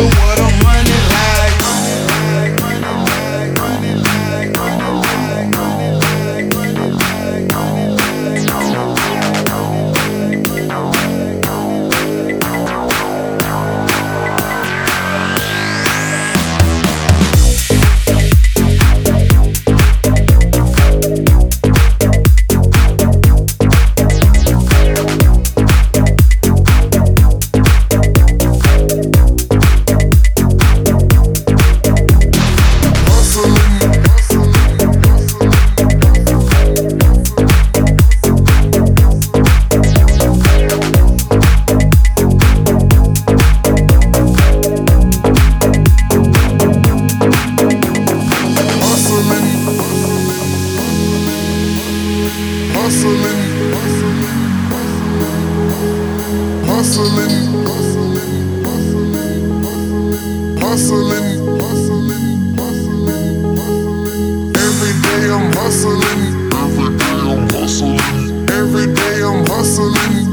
you what hustling, hustling, hustling, hustling, hustling, hustling, hustling. Every day I'm hustling, every day I'm hustling, every day I'm hustling,